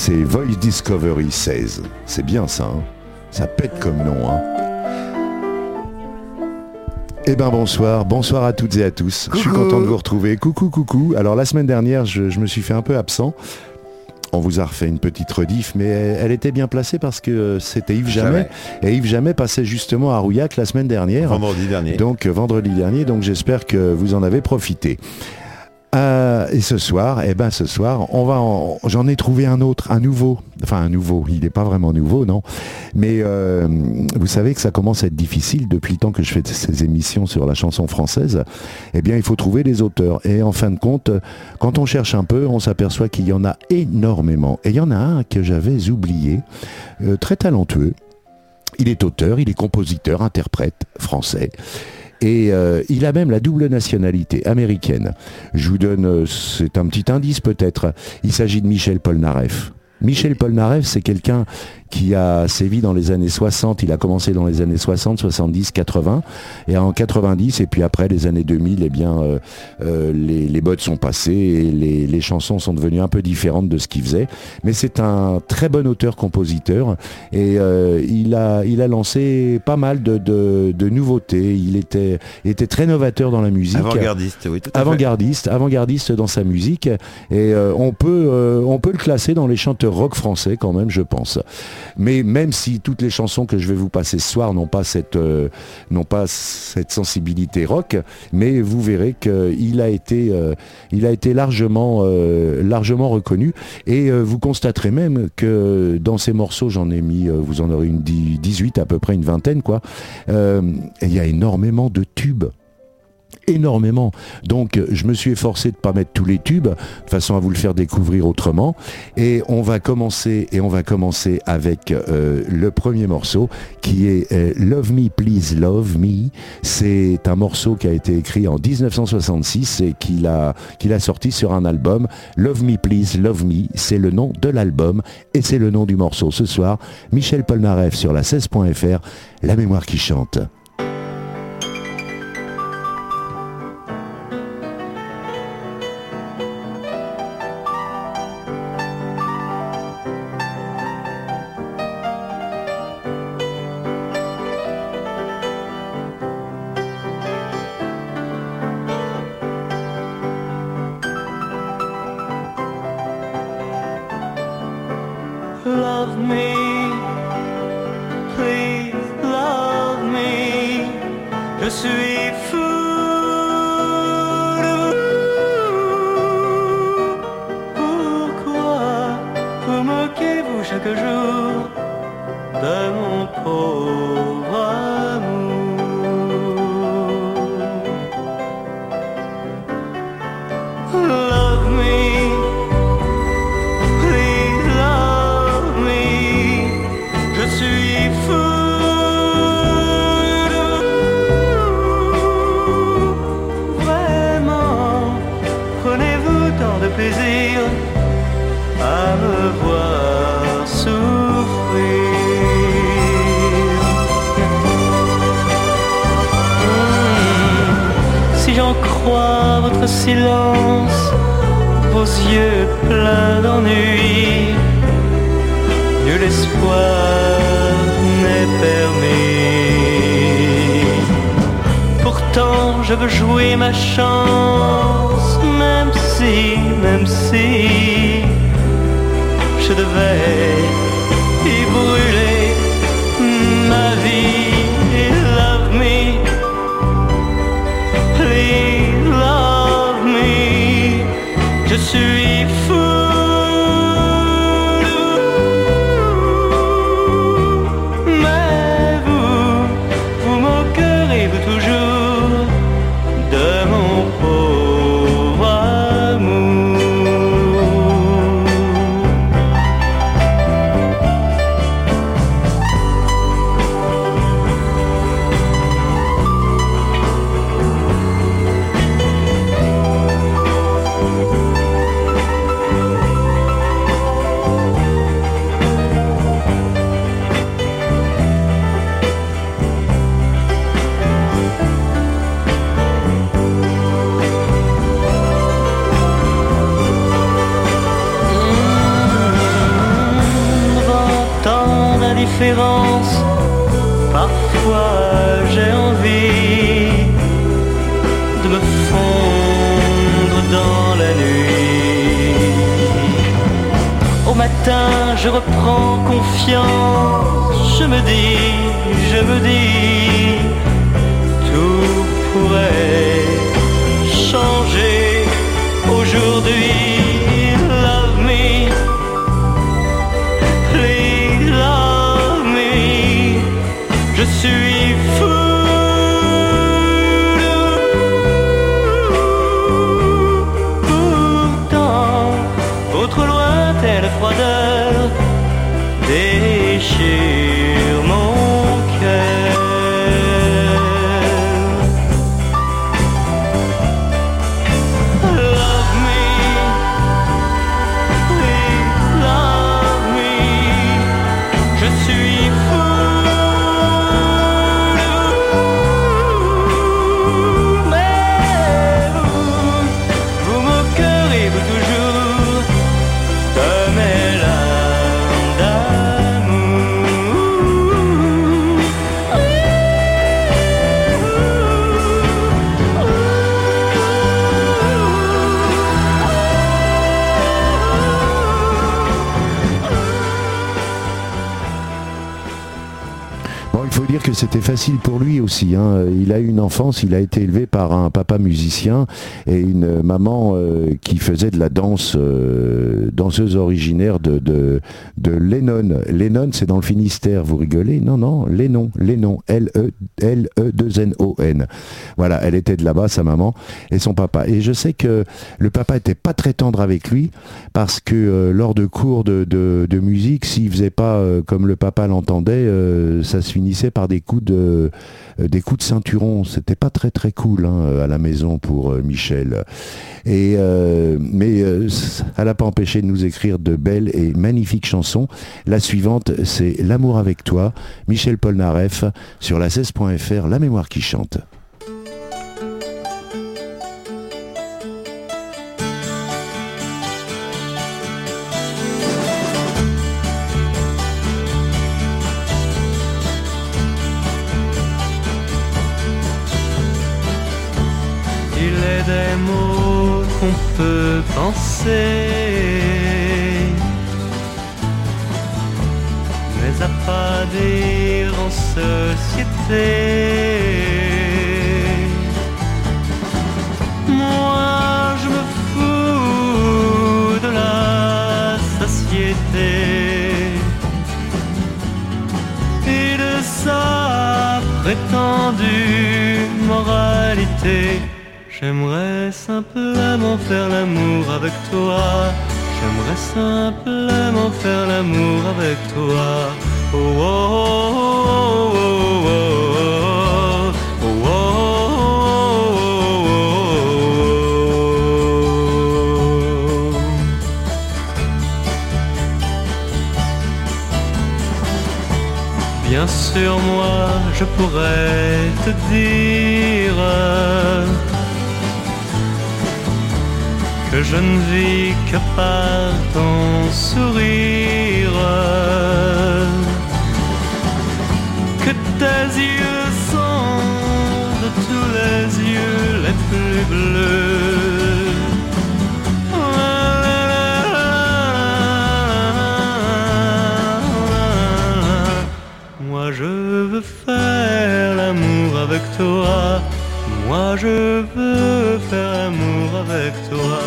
C'est Voice Discovery 16. C'est bien ça, hein ça pète comme nom. Hein eh ben bonsoir, bonsoir à toutes et à tous. Je suis content de vous retrouver. Coucou, coucou. Alors la semaine dernière, je, me suis fait un peu absent. On vous a refait une petite rediff, mais elle, était bien placée parce que c'était Yves Jamais. Et Yves Jamais passait justement à Rouillac la semaine dernière. Vendredi dernier. Donc vendredi dernier, donc j'espère que vous en avez profité. Euh, et ce soir, eh ben ce soir, on va, j'en ai trouvé un autre, un nouveau. Enfin un nouveau. Il n'est pas vraiment nouveau, non. Mais euh, vous savez que ça commence à être difficile depuis le temps que je fais ces émissions sur la chanson française. Eh bien, il faut trouver des auteurs. Et en fin de compte, quand on cherche un peu, on s'aperçoit qu'il y en a énormément. Et il y en a un que j'avais oublié, euh, très talentueux. Il est auteur, il est compositeur, interprète français. Et euh, il a même la double nationalité américaine. Je vous donne, euh, c'est un petit indice peut-être. Il s'agit de Michel Polnareff. Michel Polnareff, c'est quelqu'un qui a sévi dans les années 60. Il a commencé dans les années 60, 70, 80. Et en 90, et puis après les années 2000, eh bien, euh, euh, les, les bottes sont passées et les, chansons sont devenues un peu différentes de ce qu'il faisait. Mais c'est un très bon auteur-compositeur. Et euh, il, a, il a lancé pas mal de, de, nouveautés. Il était, était très novateur dans la musique. Avant-gardiste, oui, tout à Avant-gardiste, avant-gardiste dans sa musique. Et on, peut, on peut le classer dans les chanteurs rock français quand même, je pense. Mais même si toutes les chansons que je vais vous passer ce soir n'ont pas cette, euh, pas cette sensibilité rock, mais vous verrez qu'il a été, euh, il a été largement, euh, largement reconnu. Et vous constaterez même que dans ces morceaux, j'en ai mis, vous en aurez une 18 à peu près, une vingtaine, quoi. Il y a énormément de tubes énormément. Donc je me suis efforcé de ne pas mettre tous les tubes, de façon à vous le faire découvrir autrement. Et on va commencer, et on va commencer avec euh, le premier morceau qui est euh, Love Me Please Love Me. C'est un morceau qui a été écrit en 1966 et qu'il a, qu'il a sorti sur un album. Love Me Please Love Me, c'est le nom de l'album et c'est le nom du morceau. Ce soir, Michel Polnareff sur la 16.fr, La mémoire qui chante. n'est permis. Pourtant, je veux jouer ma chance, même si, même si, je devais je reprends confiance. Je me dis, je me dis, tout pourrait changer aujourd'hui. C'était facile pour lui aussi. Hein. Il a eu une enfance, il a été élevé par un papa musicien et une maman euh, qui faisait de la danse, euh, danseuse originaire de, de, de Lennon. Lennon, c'est dans le Finistère, vous rigolez? Non, non, Lennon, Lennon, L-E-L-E-2-N-O-N. Voilà, elle était de là-bas, sa maman et son papa. Et je sais que le papa était pas très tendre avec lui parce que euh, lors de cours de, de, musique, s'il faisait pas comme le papa l'entendait, ça se finissait par des coups de, euh, des coups de ceinturon. C'était pas très très cool hein, à la maison pour euh, Michel. Et, euh, mais elle n'a pas empêché de nous écrire de belles et magnifiques chansons. La suivante, c'est L'amour avec toi, Michel Polnareff, sur la 16.fr, La mémoire qui chante. Peut penser, mais à pas dire en société. Moi, je me fous de la société et de sa prétendue moralité. J'aimerais simplement faire l'amour avec toi. J'aimerais simplement faire l'amour avec toi. Oh, oh, oh, Bien sûr, moi, je pourrais te dire que je ne vis que par ton sourire, que tes yeux sont de tous les yeux les plus bleus. Moi je veux faire l'amour avec toi, moi je veux faire avec toi.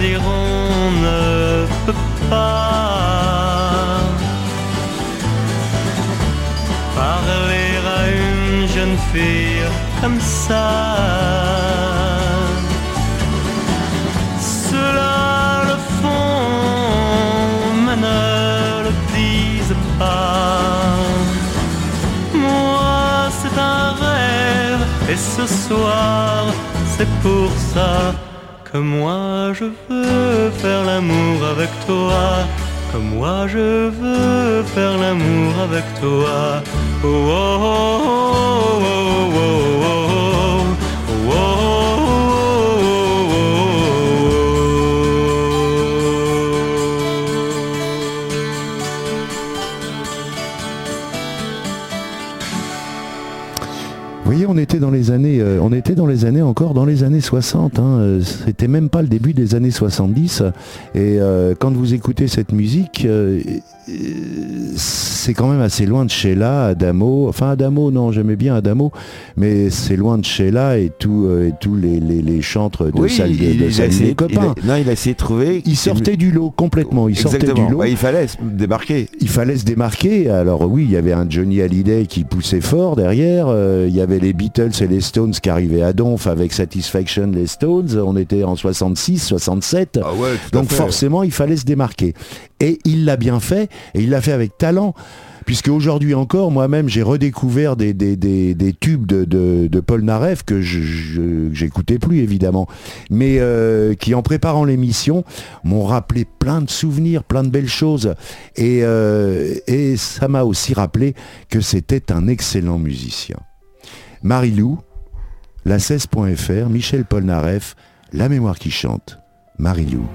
Diront ne peut pas parler à une jeune fille comme ça. C'est pour ça que moi je veux faire l'amour avec toi. comme moi je veux faire l'amour avec toi. Oh, oh, oh, oh, oh, on était dans les années, euh, on était dans les années encore dans les années 60. hein, euh, C'était même pas le début des années 70. Et euh, quand vous écoutez cette musique, euh, c'est quand même assez loin de Sheila, Adamo. Enfin, Adamo, non, j'aimais bien Adamo, mais c'est loin de Sheila et tout, et tous les, les, les chantres de Oui, il, de essayé, les copains. il a- non, il a essayé de trouver. Il sortait du lot complètement. Il sortait Exactement. du lot. Bah, il fallait se débarquer. il fallait se démarquer. Alors oui, il y avait un Johnny Hallyday qui poussait fort derrière. Il y avait les Beatles et les Stones qui arrivaient à Donf avec Satisfaction, les Stones. On était en 66, 67. Ah ouais, Donc forcément, il fallait se démarquer. Et il l'a bien fait, et il l'a fait avec talent. Puisque aujourd'hui encore, moi-même, j'ai redécouvert des, des, des, des tubes de, de, de Paul Naref que je je- j'écoutais plus évidemment, mais euh, qui en préparant l'émission m'ont rappelé plein de souvenirs, plein de belles choses, et, euh, et ça m'a aussi rappelé que c'était un excellent musicien. Marilou, la 16.fr, Michel Polnareff, La mémoire qui chante, Marilou.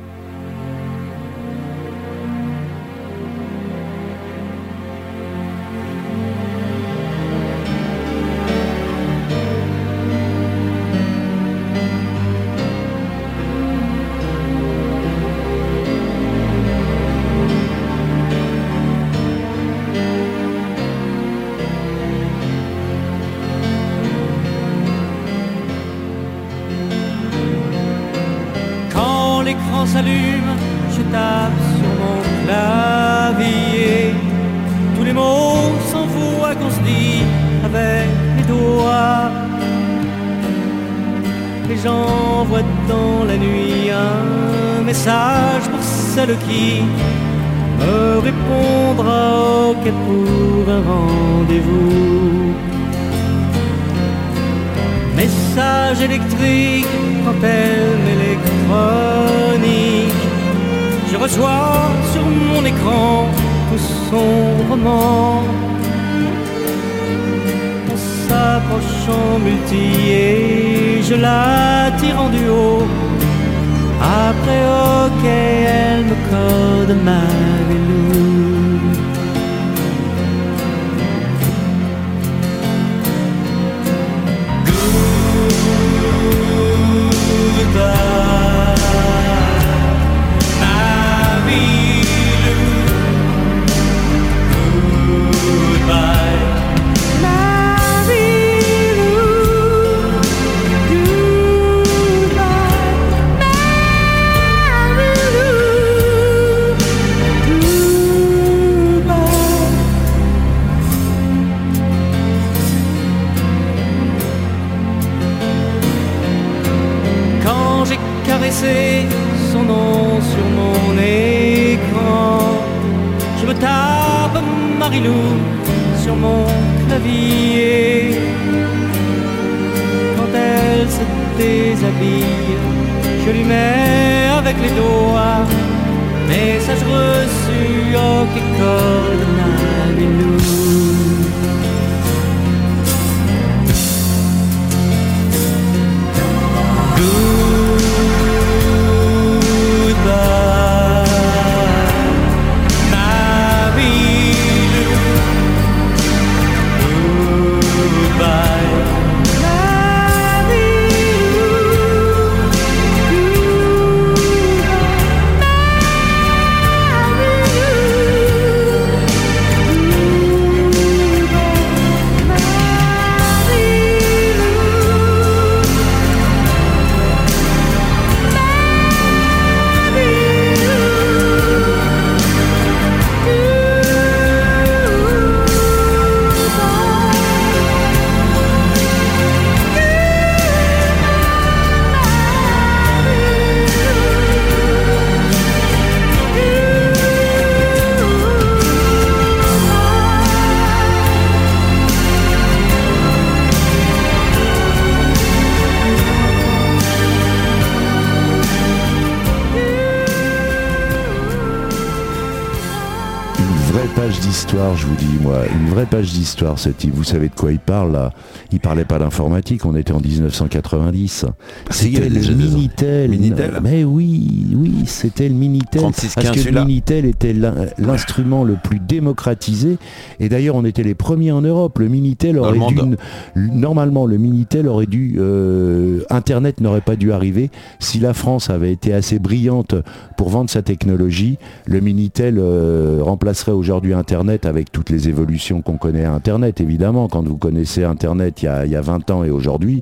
Vraie page d'histoire, je vous dis, moi. Une vraie page d'histoire, ce type. Vous savez de quoi il parle, là? Il parlait pas d'informatique, on était en 1990. C'était le Minitel. Minitel Mais oui, oui, c'était le Minitel. 36 parce que le. Minitel était l'in- l'instrument le plus démocratisé. Et d'ailleurs, on était les premiers en Europe. Le Minitel aurait le dû... Normalement, le Minitel aurait dû... euh, Internet n'aurait pas dû arriver si la France avait été assez brillante pour vendre sa technologie. Le Minitel euh, remplacerait aujourd'hui Internet avec toutes les évolutions qu'on connaît à Internet, évidemment. Quand vous connaissez Internet il y a, il y a 20 ans et aujourd'hui,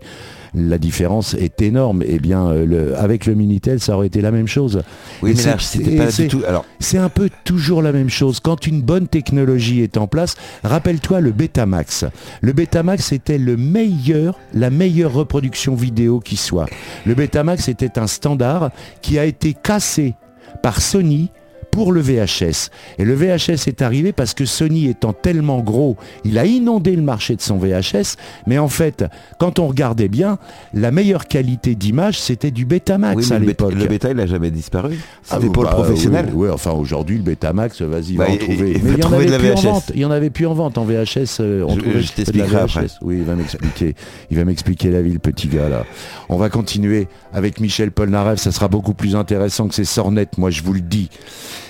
la différence est énorme. Et bien, euh, le- avec le Minitel, ça aurait été la même chose. Oui, mais là, c'était pas du tout. Alors, c'est un peu toujours la même chose. Quand une bonne technologie est en place, rappelle-toi le Betamax. Le Betamax était le meilleur, la meilleure reproduction vidéo qui soit. Le Betamax était un standard qui a été cassé par Sony pour le VHS. Et le VHS est arrivé parce que Sony étant tellement gros, il a inondé le marché de son VHS, mais en fait, quand on regardait bien, la meilleure qualité d'image, c'était du Betamax oui, mais à le, l'époque. bêta- le bétail n'a jamais disparu. Ah, C'était pour bah, le professionnel. Oui, oui, enfin aujourd'hui le Betamax, vas-y, Bah, va en trouver. et Mais il y en avait plus en vente. Il y en avait plus en vente en VHS. euh, on Je- trouvait je t'expliquerai après. VHS. Oui, il va m'expliquer. Il va m'expliquer la vie, le petit gars là. On va continuer avec Michel Polnareff. Ça sera beaucoup plus intéressant que ces sornettes. Moi, je vous le dis,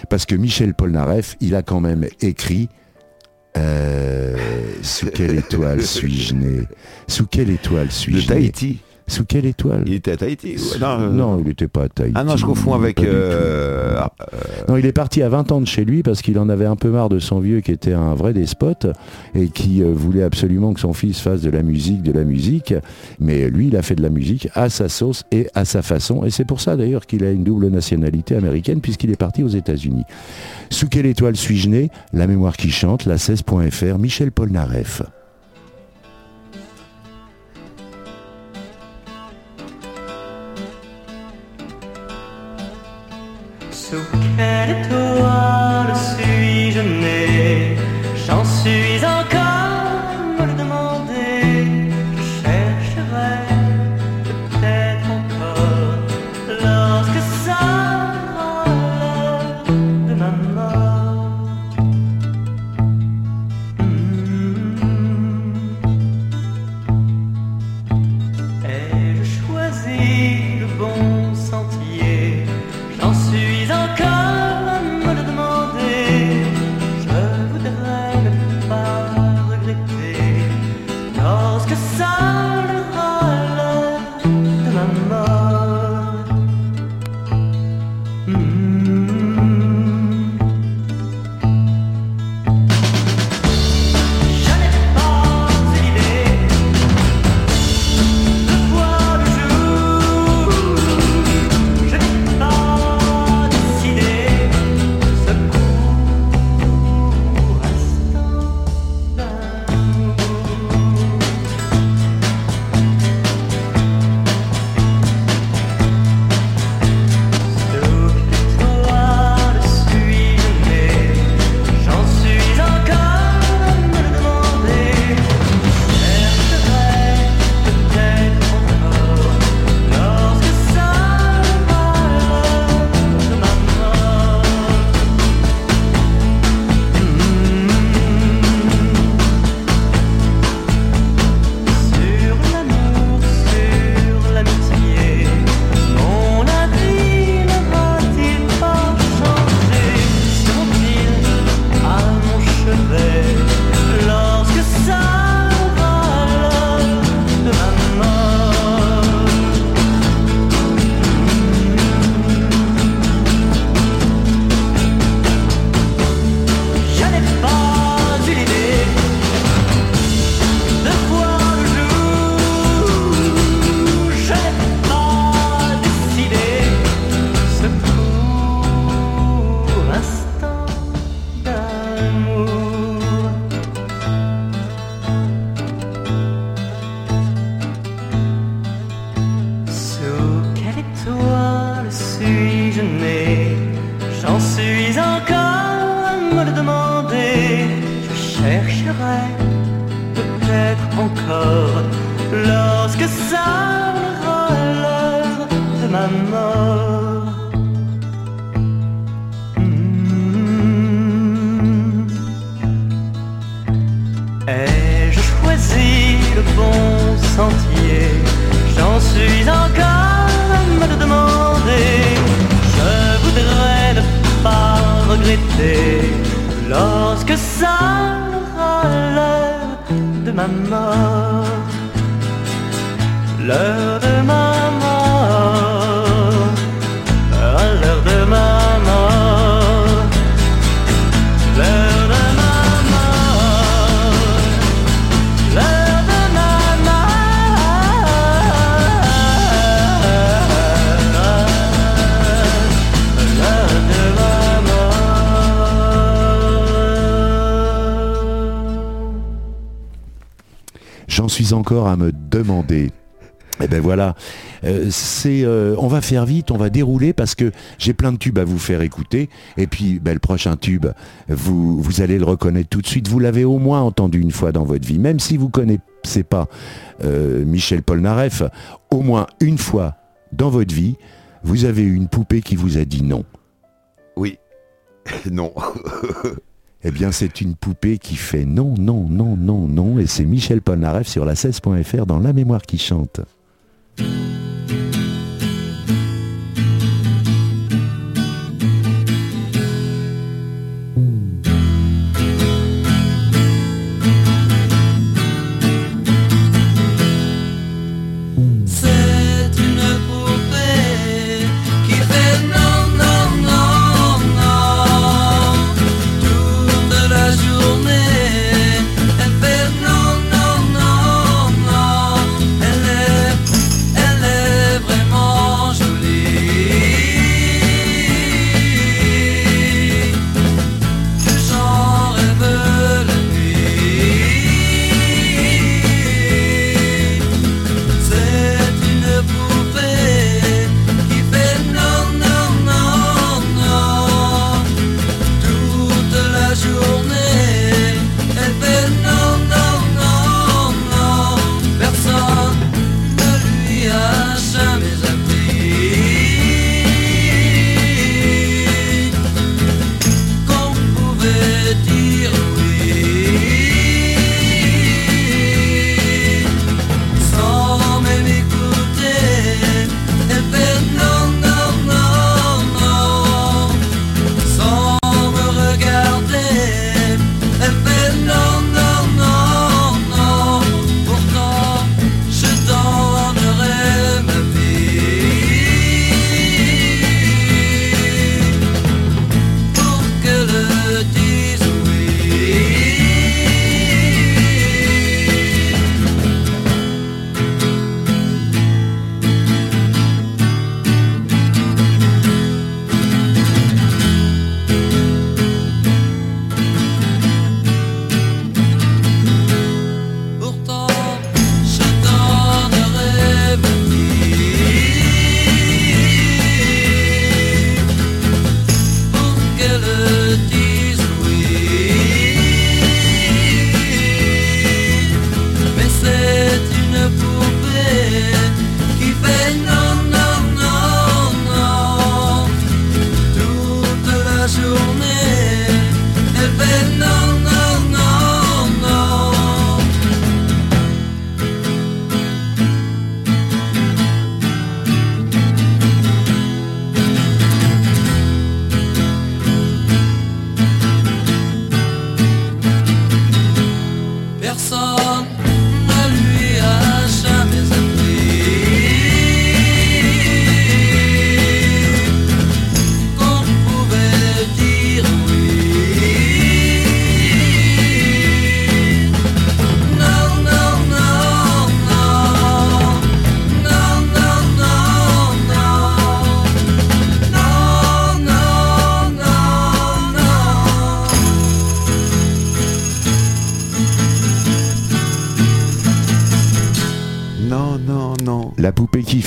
parce que Michel Polnareff, il a quand même écrit. euh, sous quelle étoile suis-je né? Sous quelle étoile suis-je né? Tahiti. Sous quelle étoile Il était à Tahiti. Non, euh, Non, il n'était pas à Tahiti. Ah non, je confonds avec. Euh, ah, Non, il est parti à 20 ans de chez lui parce qu'il en avait un peu marre de son vieux qui était un vrai despote et qui euh, voulait absolument que son fils fasse de la musique, de la musique. Mais lui, il a fait de la musique à sa sauce et à sa façon. Et c'est pour ça d'ailleurs qu'il a une double nationalité américaine puisqu'il est parti aux États-Unis. Sous quelle étoile suis-je né? La mémoire qui chante, la 16.fr, Michel Polnareff. Quelle encore à me demander. Eh ben voilà, Euh, c'est, euh, on va faire vite, on va dérouler parce que j'ai plein de tubes à vous faire écouter. Et puis ben, le prochain tube, vous, vous allez le reconnaître tout de suite. Vous l'avez au moins entendu une fois dans votre vie, même si vous connaissez pas euh, Michel Polnareff, au moins une fois dans votre vie, vous avez eu une poupée qui vous a dit non. Oui. non. Eh bien, c'est une poupée qui fait non, non, non, non, non, et c'est Michel Polnareff sur la 16.fr dans La mémoire qui chante.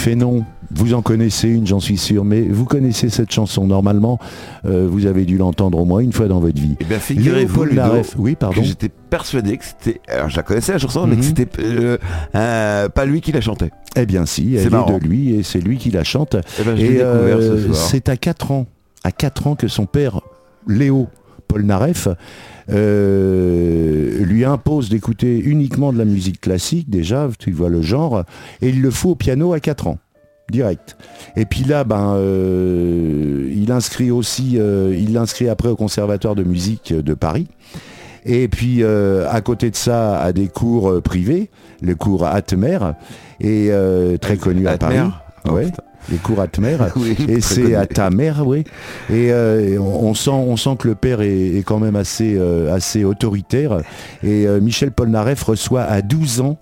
Poupée qui fait non. Vous en connaissez une, j'en suis sûr, mais vous connaissez cette chanson normalement. euh, vous avez dû l'entendre au moins une fois dans votre vie. Eh bien, figurez-vous, oui, pardon. que j'étais persuadé que c'était... Alors, je la connaissais, la chanson, mais Mhm. que c'était euh, euh, pas lui qui la chantait. Eh bien si, C'est elle est de lui et c'est lui qui la chante. Eh ben, Et euh, ce c'est à 4 ans, à 4 ans que son père, Léo Polnareff, euh, lui impose d'écouter uniquement de la musique classique, déjà, tu vois le genre, et il le fout au piano à 4 ans. Direct. Et puis là, ben, euh, il inscrit aussi, euh, il l'inscrit après au Conservatoire de musique de Paris. Et puis euh, à côté de ça, à des cours privés, le cours Atmer, et très connu à Paris. Oh, Ouais. Les cours Atmer. Oui, Et c'est à ta mère, oui. Et, euh, et on, on sent, on sent que le père est, est quand même assez, euh, assez autoritaire. Et euh, Michel Polnareff reçoit à 12 ans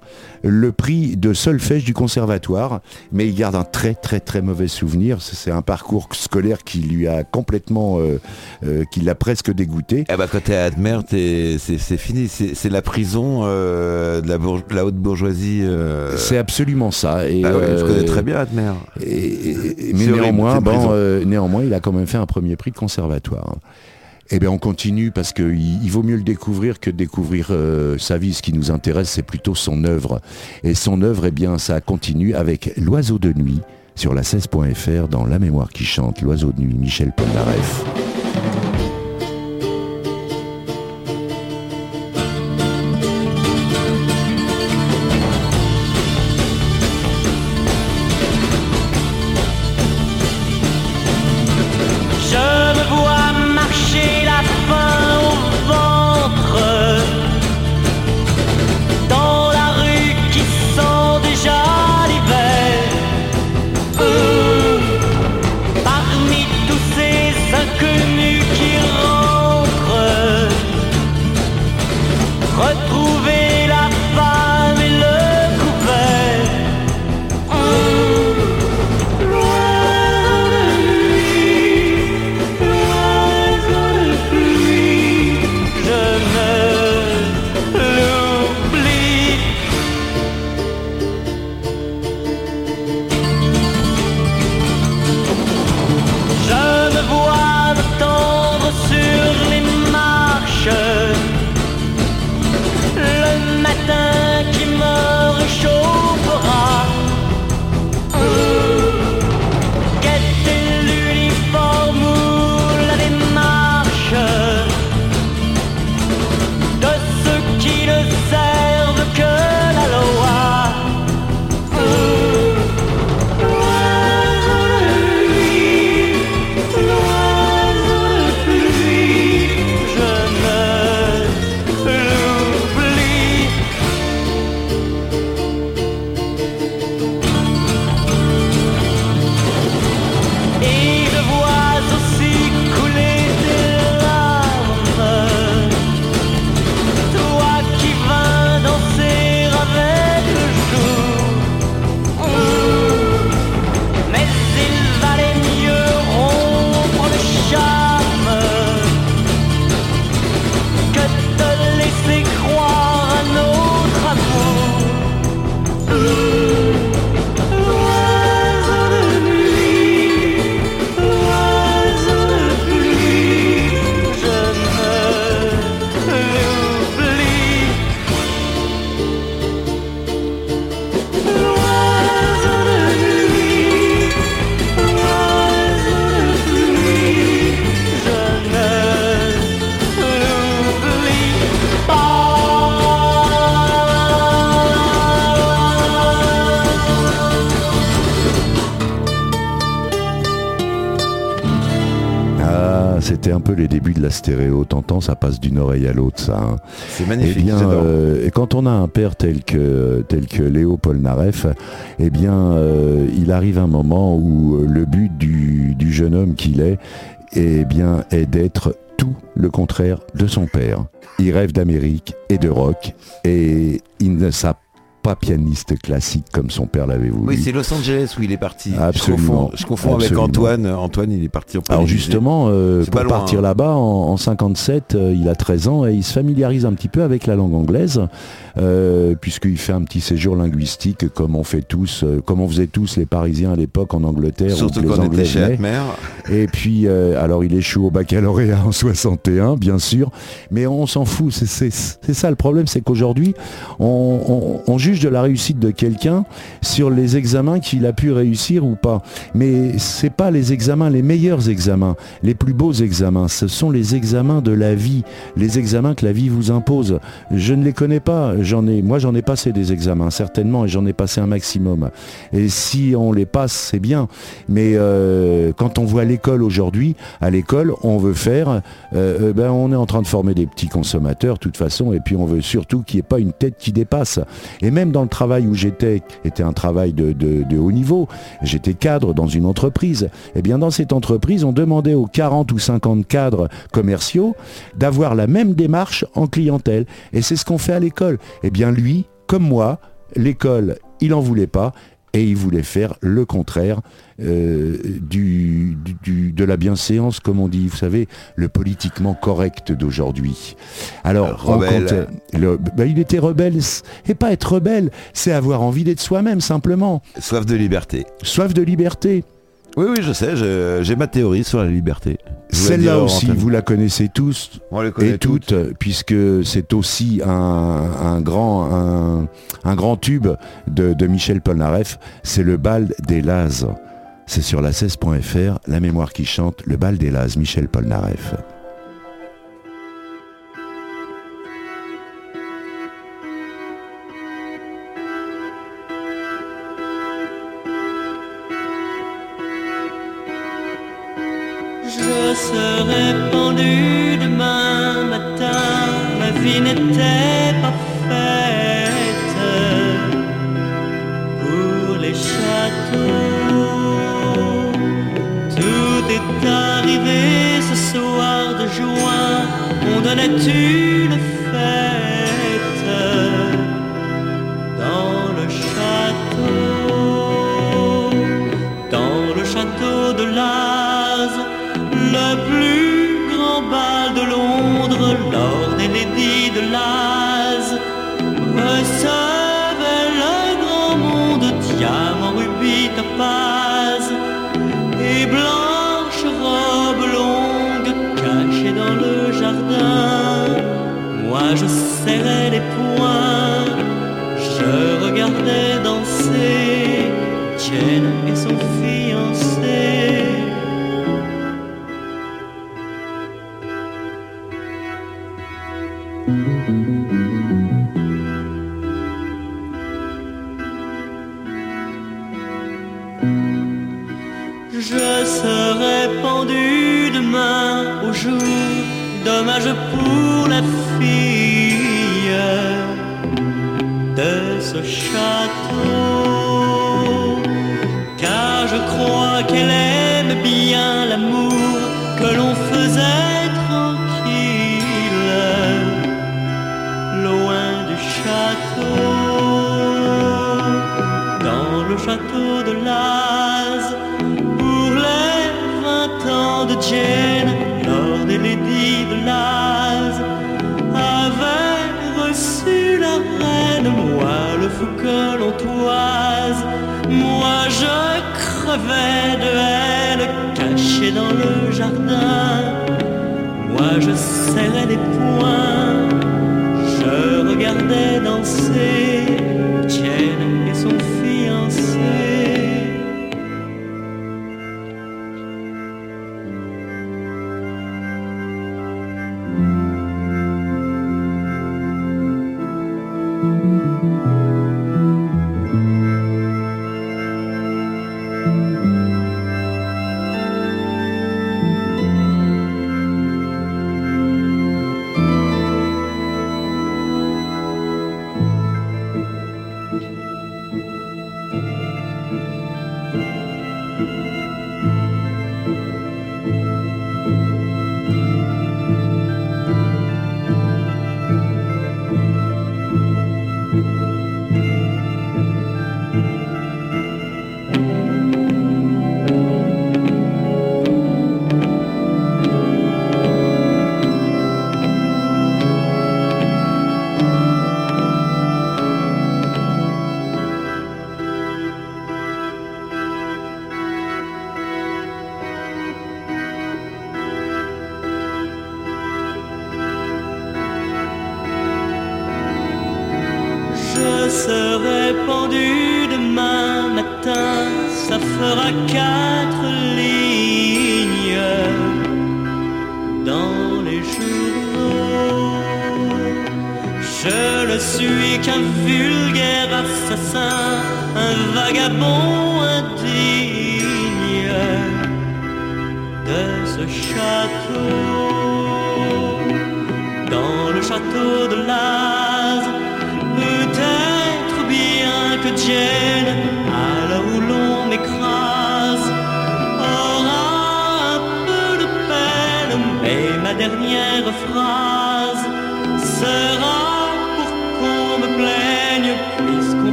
le prix de solfège du conservatoire, mais il garde un très très très mauvais souvenir. C'est un parcours scolaire qui lui a complètement, euh, euh, qui l'a presque dégoûté. Ah bah quand t'es à Admer, c'est fini, c'est la prison euh, de, la bourge- de la haute bourgeoisie. C'est absolument ça. Et, Ah ouais, je connais très bien Admer. Et- et- mais néanmoins, bon, néanmoins, il a quand même fait un premier prix de conservatoire. Eh bien, on continue parce qu'il il vaut mieux le découvrir que découvrir euh, sa vie. Ce qui nous intéresse, c'est plutôt son œuvre. Et son œuvre, eh bien, ça continue avec L'Oiseau de nuit sur la 16.fr dans La mémoire qui chante. L'Oiseau de nuit, Michel Polnareff. La stéréo. T'entends, ça passe d'une oreille à l'autre, ça. hein. C'est Eh magnifique, bien, j'adore. euh, et quand on a un père tel que, tel que Léo Polnareff, eh bien, euh, il arrive un moment où euh, le but du, du jeune homme qu'il est, eh bien, est d'être tout le contraire de son père. Il rêve d'Amérique et de rock, et il ne sera pas pianiste classique comme son père l'avait voulu. Oui, c'est Los Angeles où il est parti. Absolument. Je confonds, je confonds avec. Antoine. Antoine, il est parti en Alors justement, euh, pour loin, partir hein. là-bas en, en 57, euh, il a 13 ans et il se familiarise un petit peu avec la langue anglaise, euh, puisqu'il fait un petit séjour linguistique comme on fait tous, comme on faisait tous les Parisiens à l'époque en Angleterre. Surtout quand on était chez. Atmer. Et puis, alors il échoue au baccalauréat en 61, bien sûr, mais on s'en fout. C'est ça le problème, c'est qu'aujourd'hui, on, on- on juge de la réussite de quelqu'un sur les examens qu'il a pu réussir ou pas. Mais c'est pas les examens, les meilleurs examens, les plus beaux examens. Ce sont les examens de la vie, les examens que la vie vous impose. Je ne les connais pas. J'en ai, moi, j'en ai passé des examens certainement, et j'en ai passé un maximum. Et si on les passe, c'est bien. Mais euh, quand on voit l'école aujourd'hui, à l'école, on veut faire, euh, euh, ben, on est en train de former des petits consommateurs, de toute façon, et puis on veut surtout qu'il n'y ait pas une tête qui dépasse. Et même dans le travail où j'étais, était un travail de, de haut niveau, j'étais cadre dans une entreprise. Et eh bien dans cette entreprise, on demandait aux 40 ou 50 cadres commerciaux d'avoir la même démarche en clientèle. Et c'est ce qu'on fait à l'école. Et eh bien lui, comme moi, l'école, il n'en voulait pas et il voulait faire le contraire euh, du, de la bienséance, comme on dit, vous savez, le politiquement correct d'aujourd'hui. Alors, rebelle. Bah, il était rebelle, et pas être rebelle, c'est avoir envie d'être soi-même, simplement. Soif de liberté. Soif de liberté. Oui, oui, je sais, j'ai ma théorie sur la liberté. Celle-là aussi, vous la connaissez tous et toutes, puisque c'est aussi un, grand, un, grand tube de, Michel Polnareff, c'est le bal des Lazes. C'est sur la 16.fr, la mémoire qui chante, le bal des Lazes, Michel Polnareff. Serais pendu demain matin, ma vie n'était pas faite pour les châteaux. Tout est arrivé ce soir de juin, on donnait une love. Que l'on toise, moi je crevais de haine, caché dans le jardin, moi je serrais les poings. Je regardais danser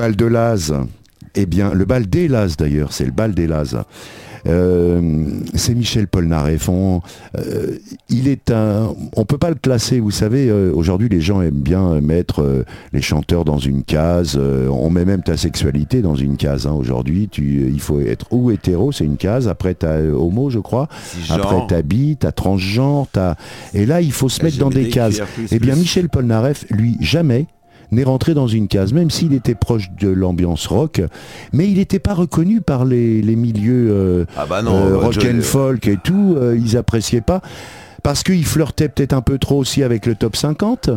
bal de Laz, eh bien, le bal des Laz d'ailleurs, c'est le bal des Laz. Euh, c'est Michel Polnareff. On, euh, il est un, on peut pas le classer. Vous savez, euh, aujourd'hui, les gens aiment bien mettre les chanteurs dans une case. On met même ta sexualité dans une case. hein. Aujourd'hui, tu, il faut être ou hétéro, c'est une case. Après, t'as homo, je crois. Après, t'as bi, t'as transgenre, t'as. Et là, il faut se mettre dans des cases. Eh bien, Michel Polnareff, lui, jamais n'est rentré dans une case, même s'il était proche de l'ambiance rock, mais il n'était pas reconnu par les, les milieux euh, Ah bah non, euh, bah, rock and folk et tout, euh, ils appréciaient pas. Parce qu'il flirtait peut-être un peu trop aussi avec le top 50,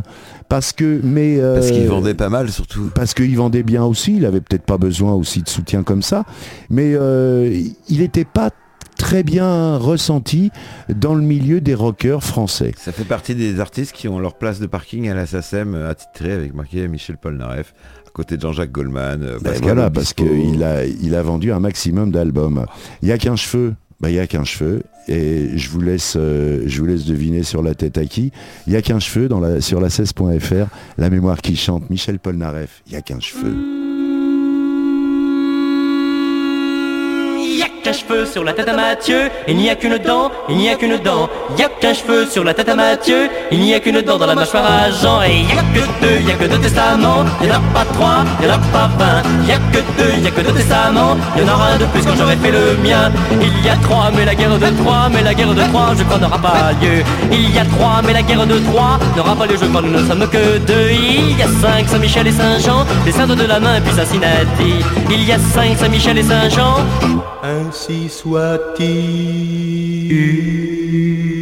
parce que mais euh, Parce qu'il vendait pas mal surtout. parce qu'il vendait bien aussi, il avait peut-être pas besoin aussi de soutien comme ça, mais euh, il n'était pas très bien ressenti dans le milieu des rockers français. Ça fait partie des artistes qui ont leur place de parking à la SACEM attitrée avec marqué Michel Polnareff, à côté de Jean-Jacques Goldman. euh, Ben voilà, parce qu'il a, il a vendu un maximum d'albums. Il y a qu'un cheveu. Ben, il y a qu'un cheveu et je vous laisse euh, je vous laisse deviner sur la tête à qui il y a qu'un cheveu dans la sur la 16.fr la mémoire qui chante Michel Polnareff il y a qu'un cheveu qu'un cheveu sur la tête à Mathieu, il n'y a qu'une dent, il n'y a qu'une dent. Y a qu'un cheveu sur la tête à Mathieu, il n'y a qu'une dent dans la mâchoire à Jean. Et y a que deux, y a que deux testaments, n'y en a pas trois, n'y en a pas vingt. Y a que deux, y a que deux testaments, y en aura un de plus quand j'aurai fait le mien. Il y a trois, mais la guerre de trois, mais la guerre de trois, je crois n'aura pas lieu. Il y a trois, mais la guerre de trois n'aura pas lieu, je crois nous ne sommes que deux. Il y a cinq, Saint-Michel et Saint-Jean, les saints de la main, puis Cincinnati. Il y a cinq, Saint-Michel et Saint-Jean. Ainsi Il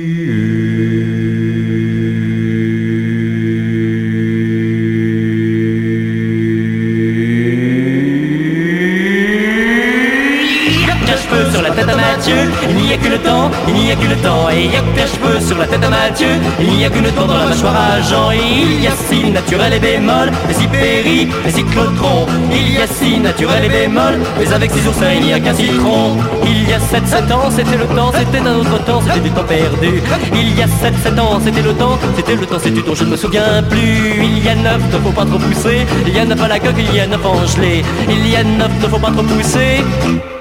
n'y a qu'une dent, il n'y a qu'une dent. Et il y a qu'un cheveu sur la tête à Mathieu, il n'y a qu'une dent dans la mâchoire à Jean. Et il y a si naturel et bémol, et si péri, et si clotron. Il y a si naturel et bémol, mais avec six oursins il n'y a qu'un citron. Il y a sept, sept ans, c'était le temps, c'était un autre temps, c'était du temps perdu. Il y a sept, sept ans, c'était le temps, c'était le temps, c'est du temps, je ne me souviens plus. Il y a neuf, ne faut pas trop pousser, il y a neuf à la coque, il y a neuf en gelée. Il y a neuf, ne faut pas trop pousser.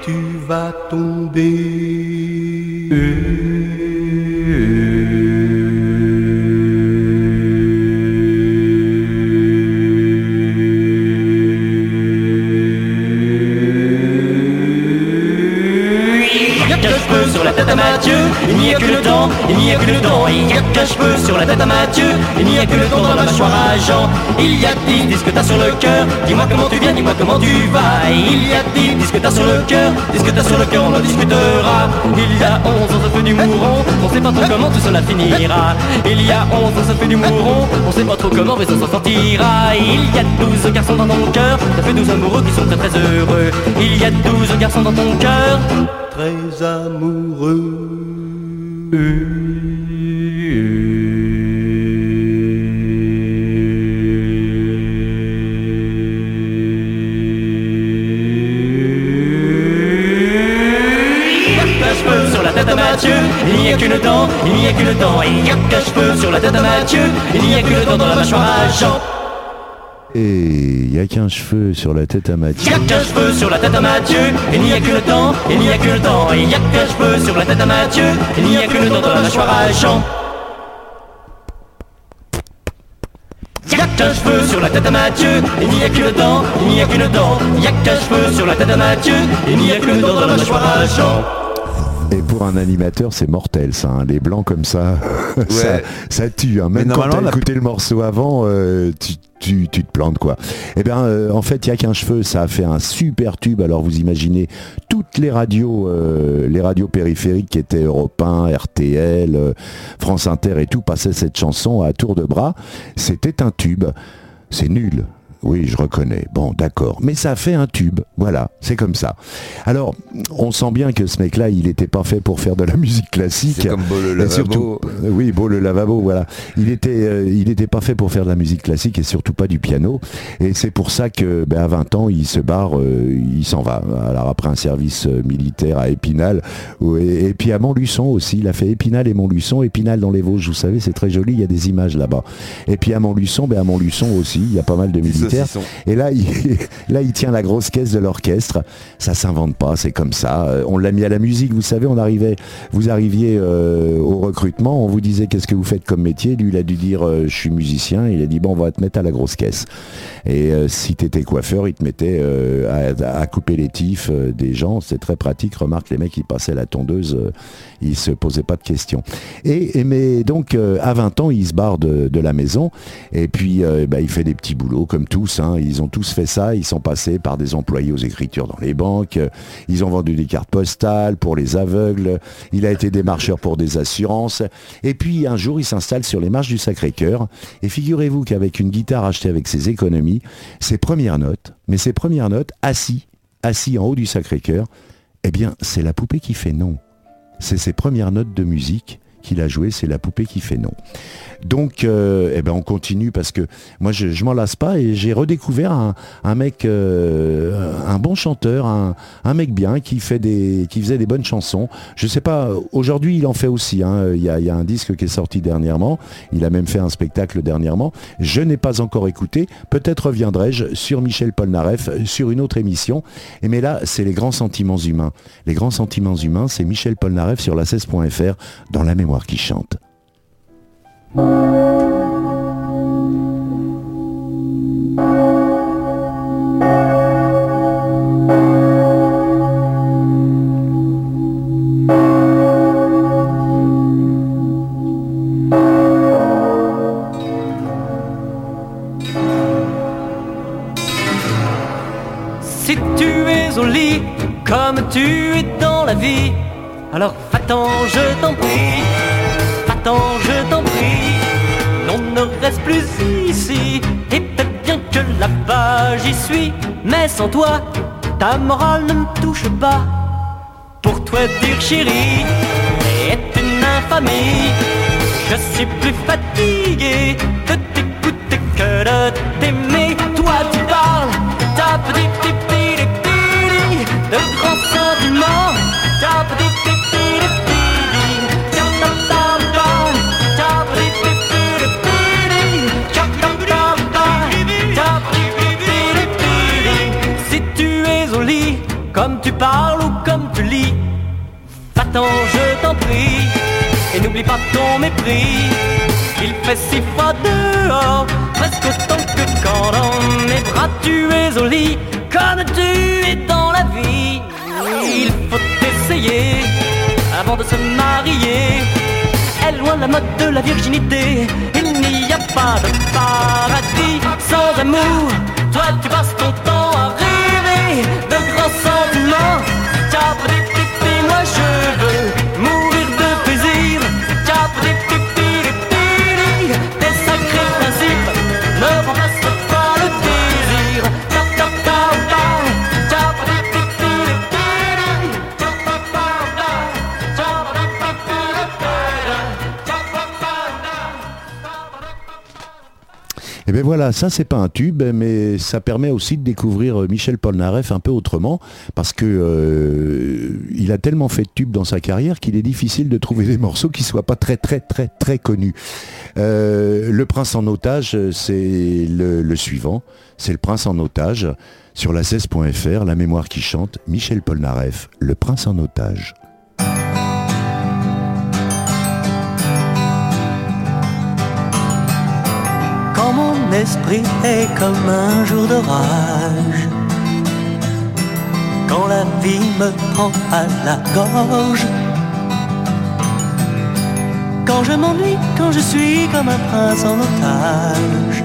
Tu vas Il il n'y a qu'une dent, il n'y a qu'une dent. Il y a qu'un cheveu sur la tête à Mathieu, il n'y a qu'une dent dans la mâchoire à Jean. Il y a dix disques que t'as sur le cœur, dis-moi comment tu viens, dis-moi comment tu vas. Il y a dix disques que t'as sur le cœur, disques que t'as sur le cœur, on en discutera. Il y a onze, on se fait du mouron, on sait pas trop comment tout cela finira. Il y a onze, on se fait du mouron, on sait pas trop comment, mais ça s'en sortira. Il y a douze garçons dans ton cœur, ça fait douze amoureux qui sont très très heureux. Il y a douze garçons dans ton cœur, très amoureux. Il n'y a qu'une dent, il n'y a qu'une dent. Il y a qu'un cheveu sur la tête à Mathieu, il n'y a qu'une dent dans la mâchoire à Jean. Et il a qu'un cheveu sur la tête à Mathieu. Y a qu'un cheveu sur la tête à Mathieu, et n'y a que le temps, et n'y a que le temps, et y a qu'un cheveu sur la tête à Mathieu, et n'y a que le temps de la mâchoire à Jean. Y a qu'un cheveu sur la tête à Mathieu, et n'y a que le temps, et n'y a que le temps, y a qu'un cheveu sur la tête à Mathieu, et n'y a que le temps de la mâchoire à Jean. Et pour un animateur, c'est mortel ça. hein. Les blancs comme ça, ça, Ouais. ça tue. hein. Même Mais quand t'as écouté le morceau avant, euh, tu, tu- tu te plantes quoi. Eh bien, euh, en fait, il y a qu'un cheveu, ça a fait un super tube. Alors vous imaginez toutes les radios, euh, les radios périphériques qui étaient Europe 1, RTL, France Inter et tout passaient cette chanson à tour de bras. C'était un tube. C'est nul. Oui, je reconnais. Bon, d'accord. Mais ça fait un tube. Voilà, c'est comme ça. Alors, on sent bien que ce mec-là, il n'était pas fait pour faire de la musique classique. C'est comme Beau le lavabo. surtout- euh, oui, beau le lavabo, voilà. Il était, euh, il était pas fait pour faire de la musique classique et surtout pas du piano. Et c'est pour ça que, ben, à 20 ans, il se barre, euh, il s'en va. Alors après un service euh, militaire à Épinal, et, et puis à Montluçon aussi. Il a fait Épinal et Montluçon. Épinal dans les Vosges, vous savez, c'est très joli. Il y a des images là-bas. Et puis à Montluçon, ben, à Montluçon aussi, il y a pas mal de militaires. Et là, il, là, il tient la grosse caisse de l'orchestre. Ça s'invente pas, c'est comme ça. Euh, On l'a mis à la musique, vous savez, on arrivait, vous arriviez euh, au recrutement, on vous disait qu'est-ce que vous faites comme métier? Lui, il a dû dire euh, je suis musicien. Il a dit bon, on va te mettre à la grosse caisse. Et euh, si tu étais coiffeur, il te mettait à, à couper les tifs des gens. C'est très pratique. Remarque, les mecs, ils passaient la tondeuse, ils se posaient pas de questions. Et, et mais donc, à 20 ans, il se barre de, de la maison. Et puis, bah, il fait des petits boulots comme hein. Ils ont tous fait ça. Ils sont passés par des employés aux écritures dans les banques. Ils ont vendu des cartes postales pour les aveugles. Il a été démarcheur pour des assurances. Et puis, un jour, il s'installe sur les marches du Sacré-Cœur. Et figurez-vous qu'avec une guitare achetée avec ses économies, ses premières notes, mais ses premières notes, assis, assis en haut du Sacré-Cœur, eh bien, c'est la poupée qui fait non. C'est ses premières notes de musique qu'il a jouées, c'est la poupée qui fait non. Donc, euh, eh ben, on continue parce que moi, je, je m'en lasse pas et j'ai redécouvert un, mec, euh, un bon chanteur, un, mec bien qui fait des, faisait des bonnes chansons. Je sais pas, aujourd'hui, il en fait aussi. hein. Il y, a, il y a un disque qui est sorti dernièrement. Il a même fait un spectacle dernièrement. Je n'ai pas encore écouté. Peut-être reviendrai-je sur Michel Polnareff sur une autre émission. Et mais là, c'est les grands sentiments humains. Les grands sentiments humains, c'est Michel Polnareff sur la 16.fr dans la mémoire qui chante. Si tu es au lit, comme tu es dans la vie, alors va-t'en, je t'en prie, va-t'en, je t'en prie. On ne reste plus ici, et peut-être bien que là-bas j'y suis, mais sans toi, ta morale ne me touche pas. Pour toi dire chérie est une infamie. Je suis plus fatigué de t'écouter que de t'aimer. Toi tu parles, ta petite de grands sentiments. Ta petite Je t'en prie, et n'oublie pas ton mépris. Il fait si froid dehors, presque autant que quand dans mes bras tu es au lit, comme tu es dans la vie. Il faut essayer avant de se marier. Est loin la mode de la virginité. Il n'y a pas de paradis sans amour. Toi, tu passes ton temps à rêver de grands sentiments. Moi je veux mourir Et bien voilà, ça c'est pas un tube, mais ça permet aussi de découvrir euh, Michel Polnareff un peu autrement, parce que euh, il a tellement fait de tubes dans sa carrière qu'il est difficile de trouver des morceaux qui soient pas très très très très connus. Euh, le Prince en otage, c'est le, le suivant, c'est le Prince en otage sur la 16.fr, la mémoire qui chante, Michel Polnareff, le Prince en otage. Mon esprit est comme un jour d'orage, quand la vie me prend à la gorge, quand je m'ennuie, quand je suis comme un prince en otage,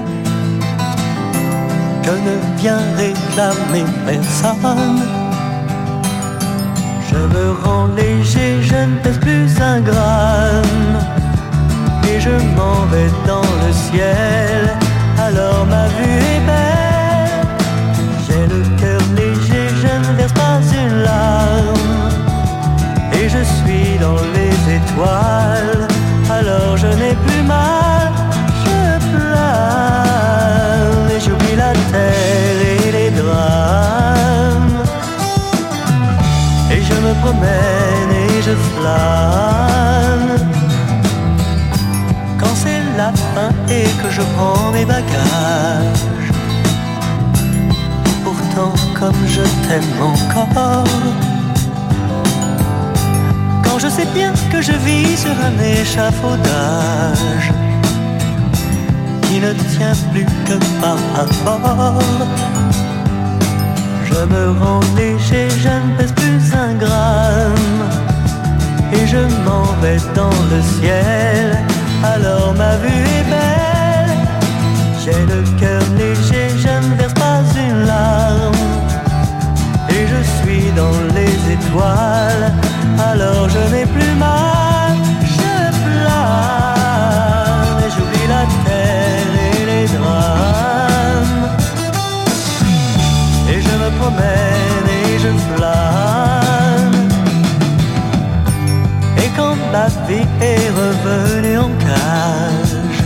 je ne viens réclamer personne. Je me rends léger, je ne pèse plus un gramme et je m'en vais dans le ciel. Alors ma vue est belle, j'ai le cœur léger, je ne verse pas une larme. Et je suis dans les étoiles, alors je n'ai plus mal, je plane et j'oublie la terre et les drames. Et je me promène et je flâne et que je prends mes bagages. Pourtant, comme je t'aime encore, quand je sais bien que je vis sur un échafaudage qui ne tient plus que par rapport. Je me rends léger, je ne pèse plus un gramme et je m'en vais dans le ciel. Alors ma vue est belle, j'ai le cœur léger, je ne verse pas une larme et je suis dans les étoiles. Alors je n'ai plus mal, je plane et j'oublie la terre et les drames et je me promène et je flâne. Vie est revenue en cage.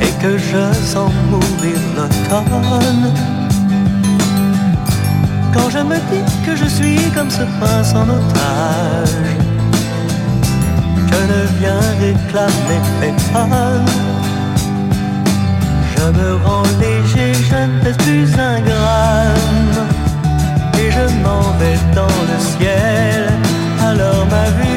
Et que je sens mourir l'automne, quand je me dis que je suis comme ce prince en otage, je ne viens réclamer personne. Je me rends léger, je ne pèse plus un gramme Et je m'en vais dans le ciel. Alors ma vue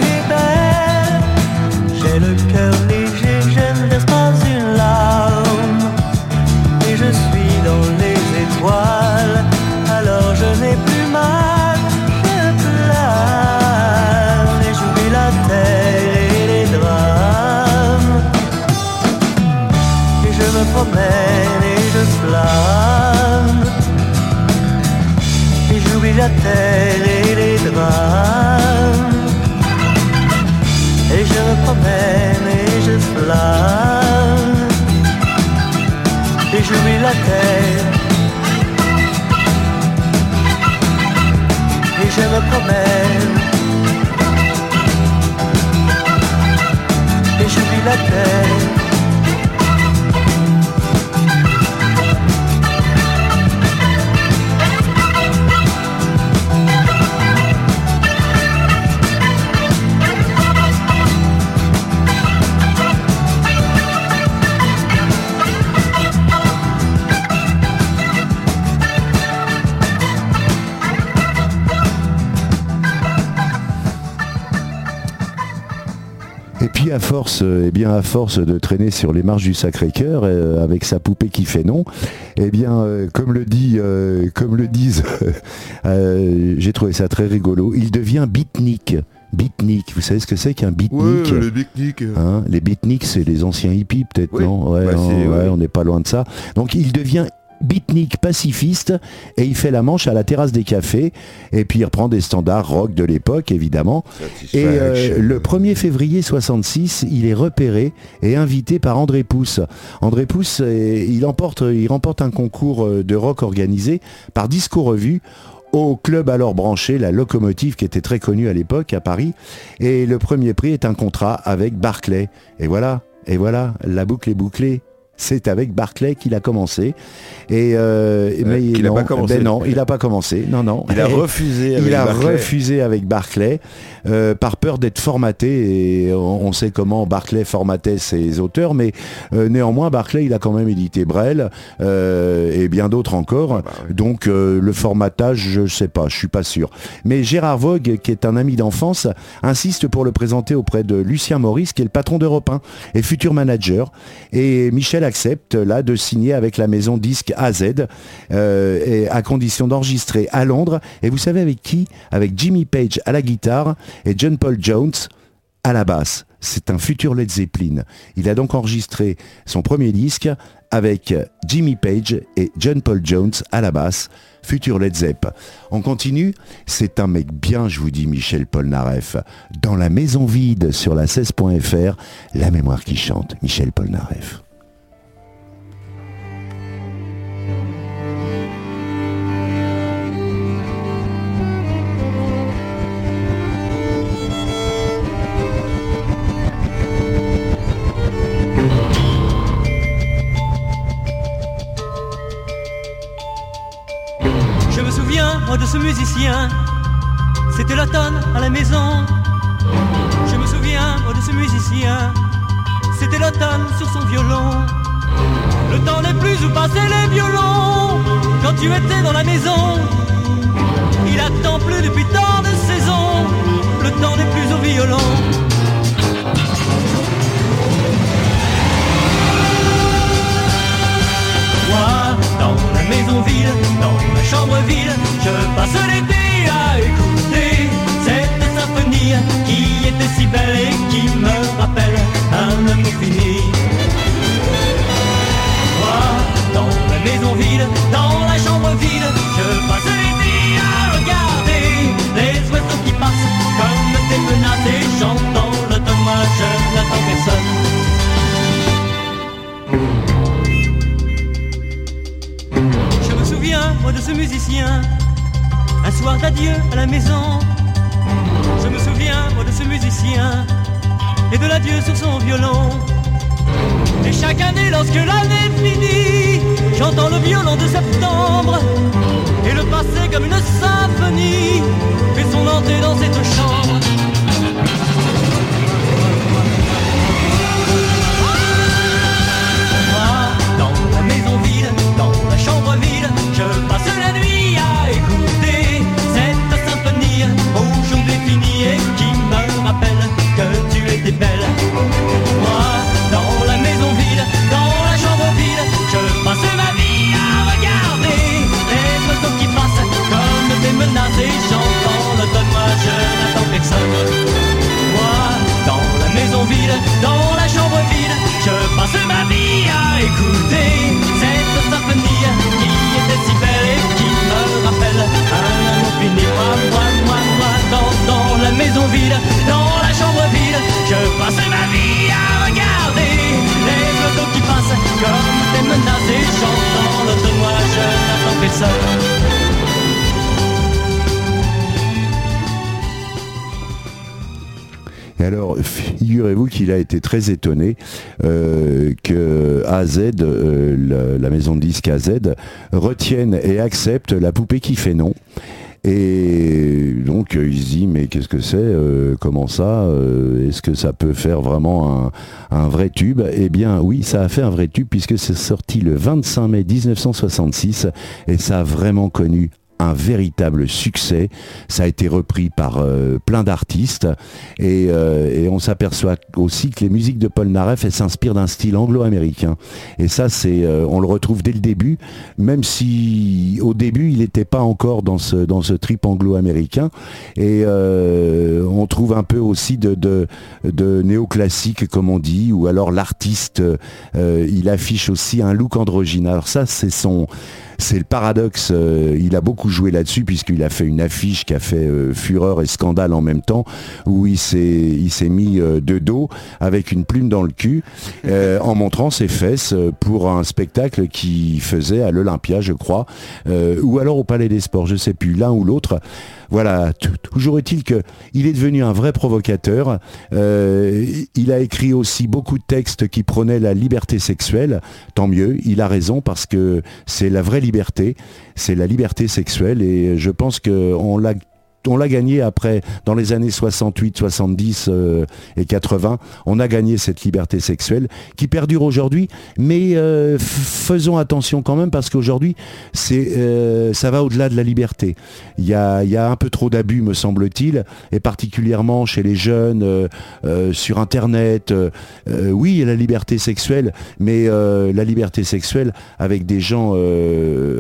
et je me promène et j'oublie la terre force, eh bien à force de traîner sur les marches du Sacré-Cœur euh, avec sa poupée qui fait non, eh bien euh, comme le dit, euh, comme le disent, j'ai trouvé ça très rigolo. Il devient beatnik. Beatnik, vous savez ce que c'est qu'un beatnik? Le pique-nique. Hein, les beatniks, c'est les anciens hippies, peut-être, Oui. non? Ouais, Bah, ouais, on n'est pas loin de ça. Donc il devient beatnik pacifiste et il fait la manche à la terrasse des cafés et puis il reprend des standards rock de l'époque, évidemment. Et euh, le 1er février 66, il est repéré et invité par André Pousse. André Pousse, euh, il, emporte, il remporte un concours euh, de rock organisé par Disco Revue au club alors branché, la locomotive qui était très connue à l'époque à Paris. Et le premier prix est un contrat avec Barclay. Et voilà, et voilà, la boucle est bouclée. C'est avec Barclay qu'il a commencé. Et, euh, mais qu'il a non, pas commencé. ben non, il n'a pas commencé. Non, non. Il a refusé avec Il a Barclay. refusé avec Barclay euh, par peur d'être formaté. Et on, on sait comment Barclay formatait ses auteurs, mais euh, néanmoins Barclay il a quand même édité Brel euh, et bien d'autres encore. bah oui. Donc euh, le formatage, je sais pas, je suis pas sûr. Mais Gérard Vogue, qui est un ami d'enfance, insiste pour le présenter auprès de Lucien Maurice, qui est le patron d'Europe 1 et futur manager. Et Michel accepte là de signer avec la maison disque AZ euh, et à condition d'enregistrer à Londres. Et vous savez avec qui? Avec Jimmy Page à la guitare et John Paul Jones à la basse. C'est un futur Led Zeppelin. Il a donc enregistré son premier disque avec Jimmy Page et John Paul Jones à la basse, futur Led Zepp. On continue, c'est un mec bien, je vous dis, Michel Polnareff. Dans la maison vide sur la 16.fr, la mémoire qui chante, Michel Polnareff. Musicien. C'était l'automne à la maison. Je me souviens, de ce musicien. C'était l'automne sur son violon. Le temps n'est plus où passer les violons. Quand tu étais dans la maison, il attend plus depuis tant de saisons. Le temps n'est plus au violon. Maison vide, dans la chambre vide, je passe l'été à écouter cette symphonie qui était si belle et qui me rappelle un amour fini. Moi, dans la maison vide, dans la chambre vide, je passe l'été à regarder les oiseaux qui passent comme des menaces et chantant l'automne, moi je n'attends personne. De ce musicien, un soir d'adieu à la maison. Je me souviens, moi, de ce musicien, et de l'adieu sur son violon. Et chaque année, lorsque l'année finit, j'entends le violon de septembre, et le passé comme une symphonie fait son entrée dans cette chambre. Étais belle. Figurez-vous qu'il a été très étonné euh, que AZ, euh, la, maison de disque AZ, retienne et accepte la poupée qui fait non. Et donc euh, il se dit mais qu'est-ce que c'est Comment ça Est-ce que ça peut faire vraiment un, un vrai tube? Eh bien oui, ça a fait un vrai tube puisque c'est sorti le 25 mai 1966 et ça a vraiment connu un véritable succès. Ça a été repris par euh, plein d'artistes et, euh, et on s'aperçoit aussi que les musiques de Paul Naref elles s'inspirent d'un style anglo-américain. Et ça, c'est, euh, on le retrouve dès le début, même si au début il n'était pas encore dans ce dans ce trip anglo-américain. Et on trouve un peu aussi de de, de néoclassique comme on dit, ou alors l'artiste, il affiche aussi un look androgyne. Alors ça, c'est son c'est le paradoxe. euh, il a beaucoup joué là-dessus puisqu'il a fait une affiche qui a fait euh, fureur et scandale en même temps où il s'est il s'est mis euh, de dos avec une plume dans le cul en montrant ses fesses pour un spectacle qui faisait à l'Olympia, je crois, ou alors au Palais des Sports, je sais plus, l'un ou l'autre. Voilà, toujours est-il qu'il est devenu un vrai provocateur. il a écrit aussi beaucoup de textes qui prônaient la liberté sexuelle. Tant mieux, il a raison parce que c'est la vraie liberté, c'est la liberté sexuelle et je pense qu'on l'a on l'a gagné après, dans les années 68, 70 euh, et 80, on a gagné cette liberté sexuelle qui perdure aujourd'hui, mais euh, faisons attention quand même parce qu'aujourd'hui, c'est, euh, ça va au-delà de la liberté. Il y a, y a, un peu trop d'abus, me semble-t-il, et particulièrement chez les jeunes, sur Internet. oui, il y a la liberté sexuelle, mais la liberté sexuelle avec des gens,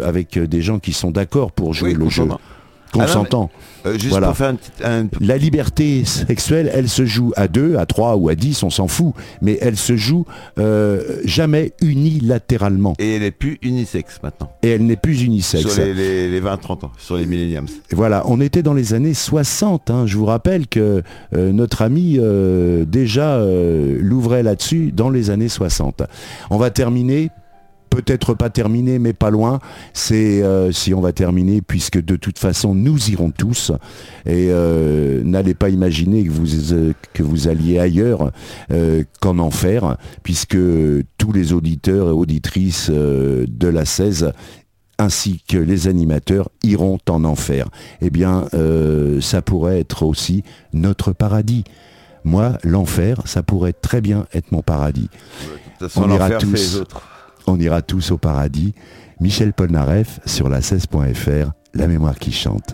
avec des gens qui sont d'accord pour jouer le jeu consentant. Euh, voilà. La liberté sexuelle, elle se joue à deux, à trois ou à dix, on s'en fout, mais elle se joue euh, jamais unilatéralement. Et elle n'est plus unisexe maintenant. Et elle n'est plus unisexe. Sur les, 20-30 ans, sur les millenniums. Voilà, on était dans les années 60. Hein. Je vous rappelle que euh, notre ami déjà l'ouvrait là-dessus dans les années 60. On va terminer peut-être pas terminé, mais pas loin. C'est euh, si on va terminer, puisque de toute façon nous irons tous. Et euh, n'allez pas imaginer que vous euh, que vous alliez ailleurs qu'en enfer, puisque tous les auditeurs et auditrices de la 16 ainsi que les animateurs iront en enfer. Eh bien, ça pourrait être aussi notre paradis. Moi, l'enfer, ça pourrait très bien être mon paradis. on ira tous. On ira tous au paradis. Michel Polnareff sur la 16.fr, la mémoire qui chante.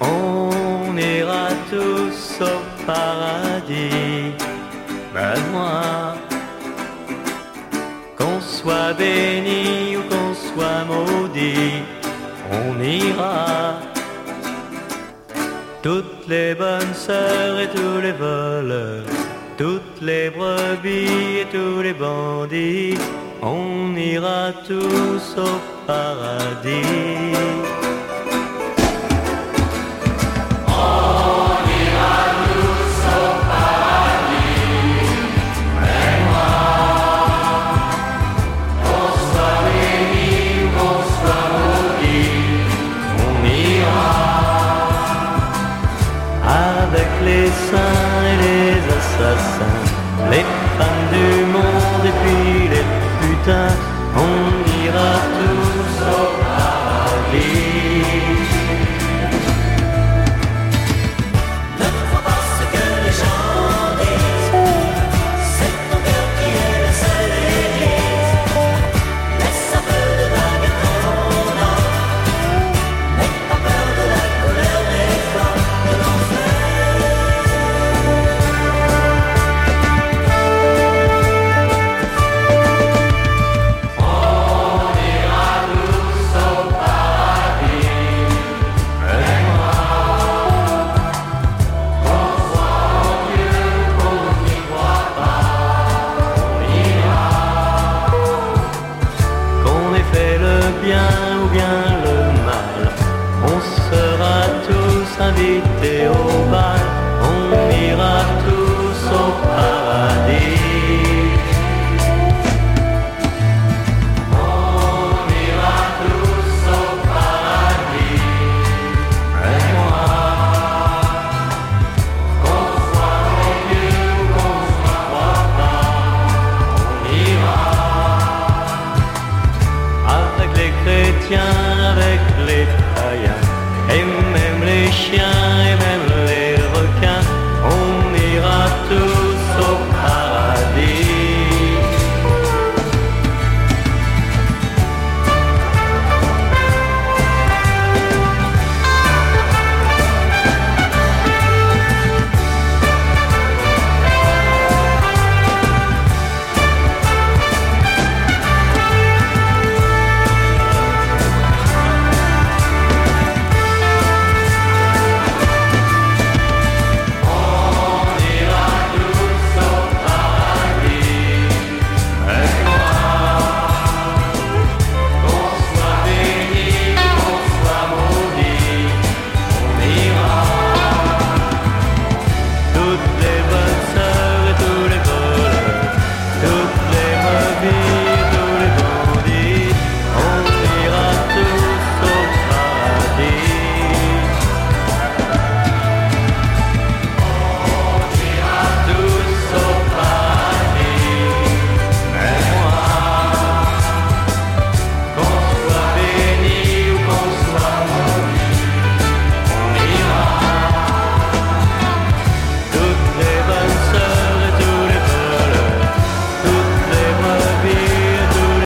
On ira tous au paradis, moi béni ou qu'on soit maudit, on ira. Toutes les bonnes sœurs et tous les voleurs, toutes les brebis et tous les bandits, on ira tous au paradis.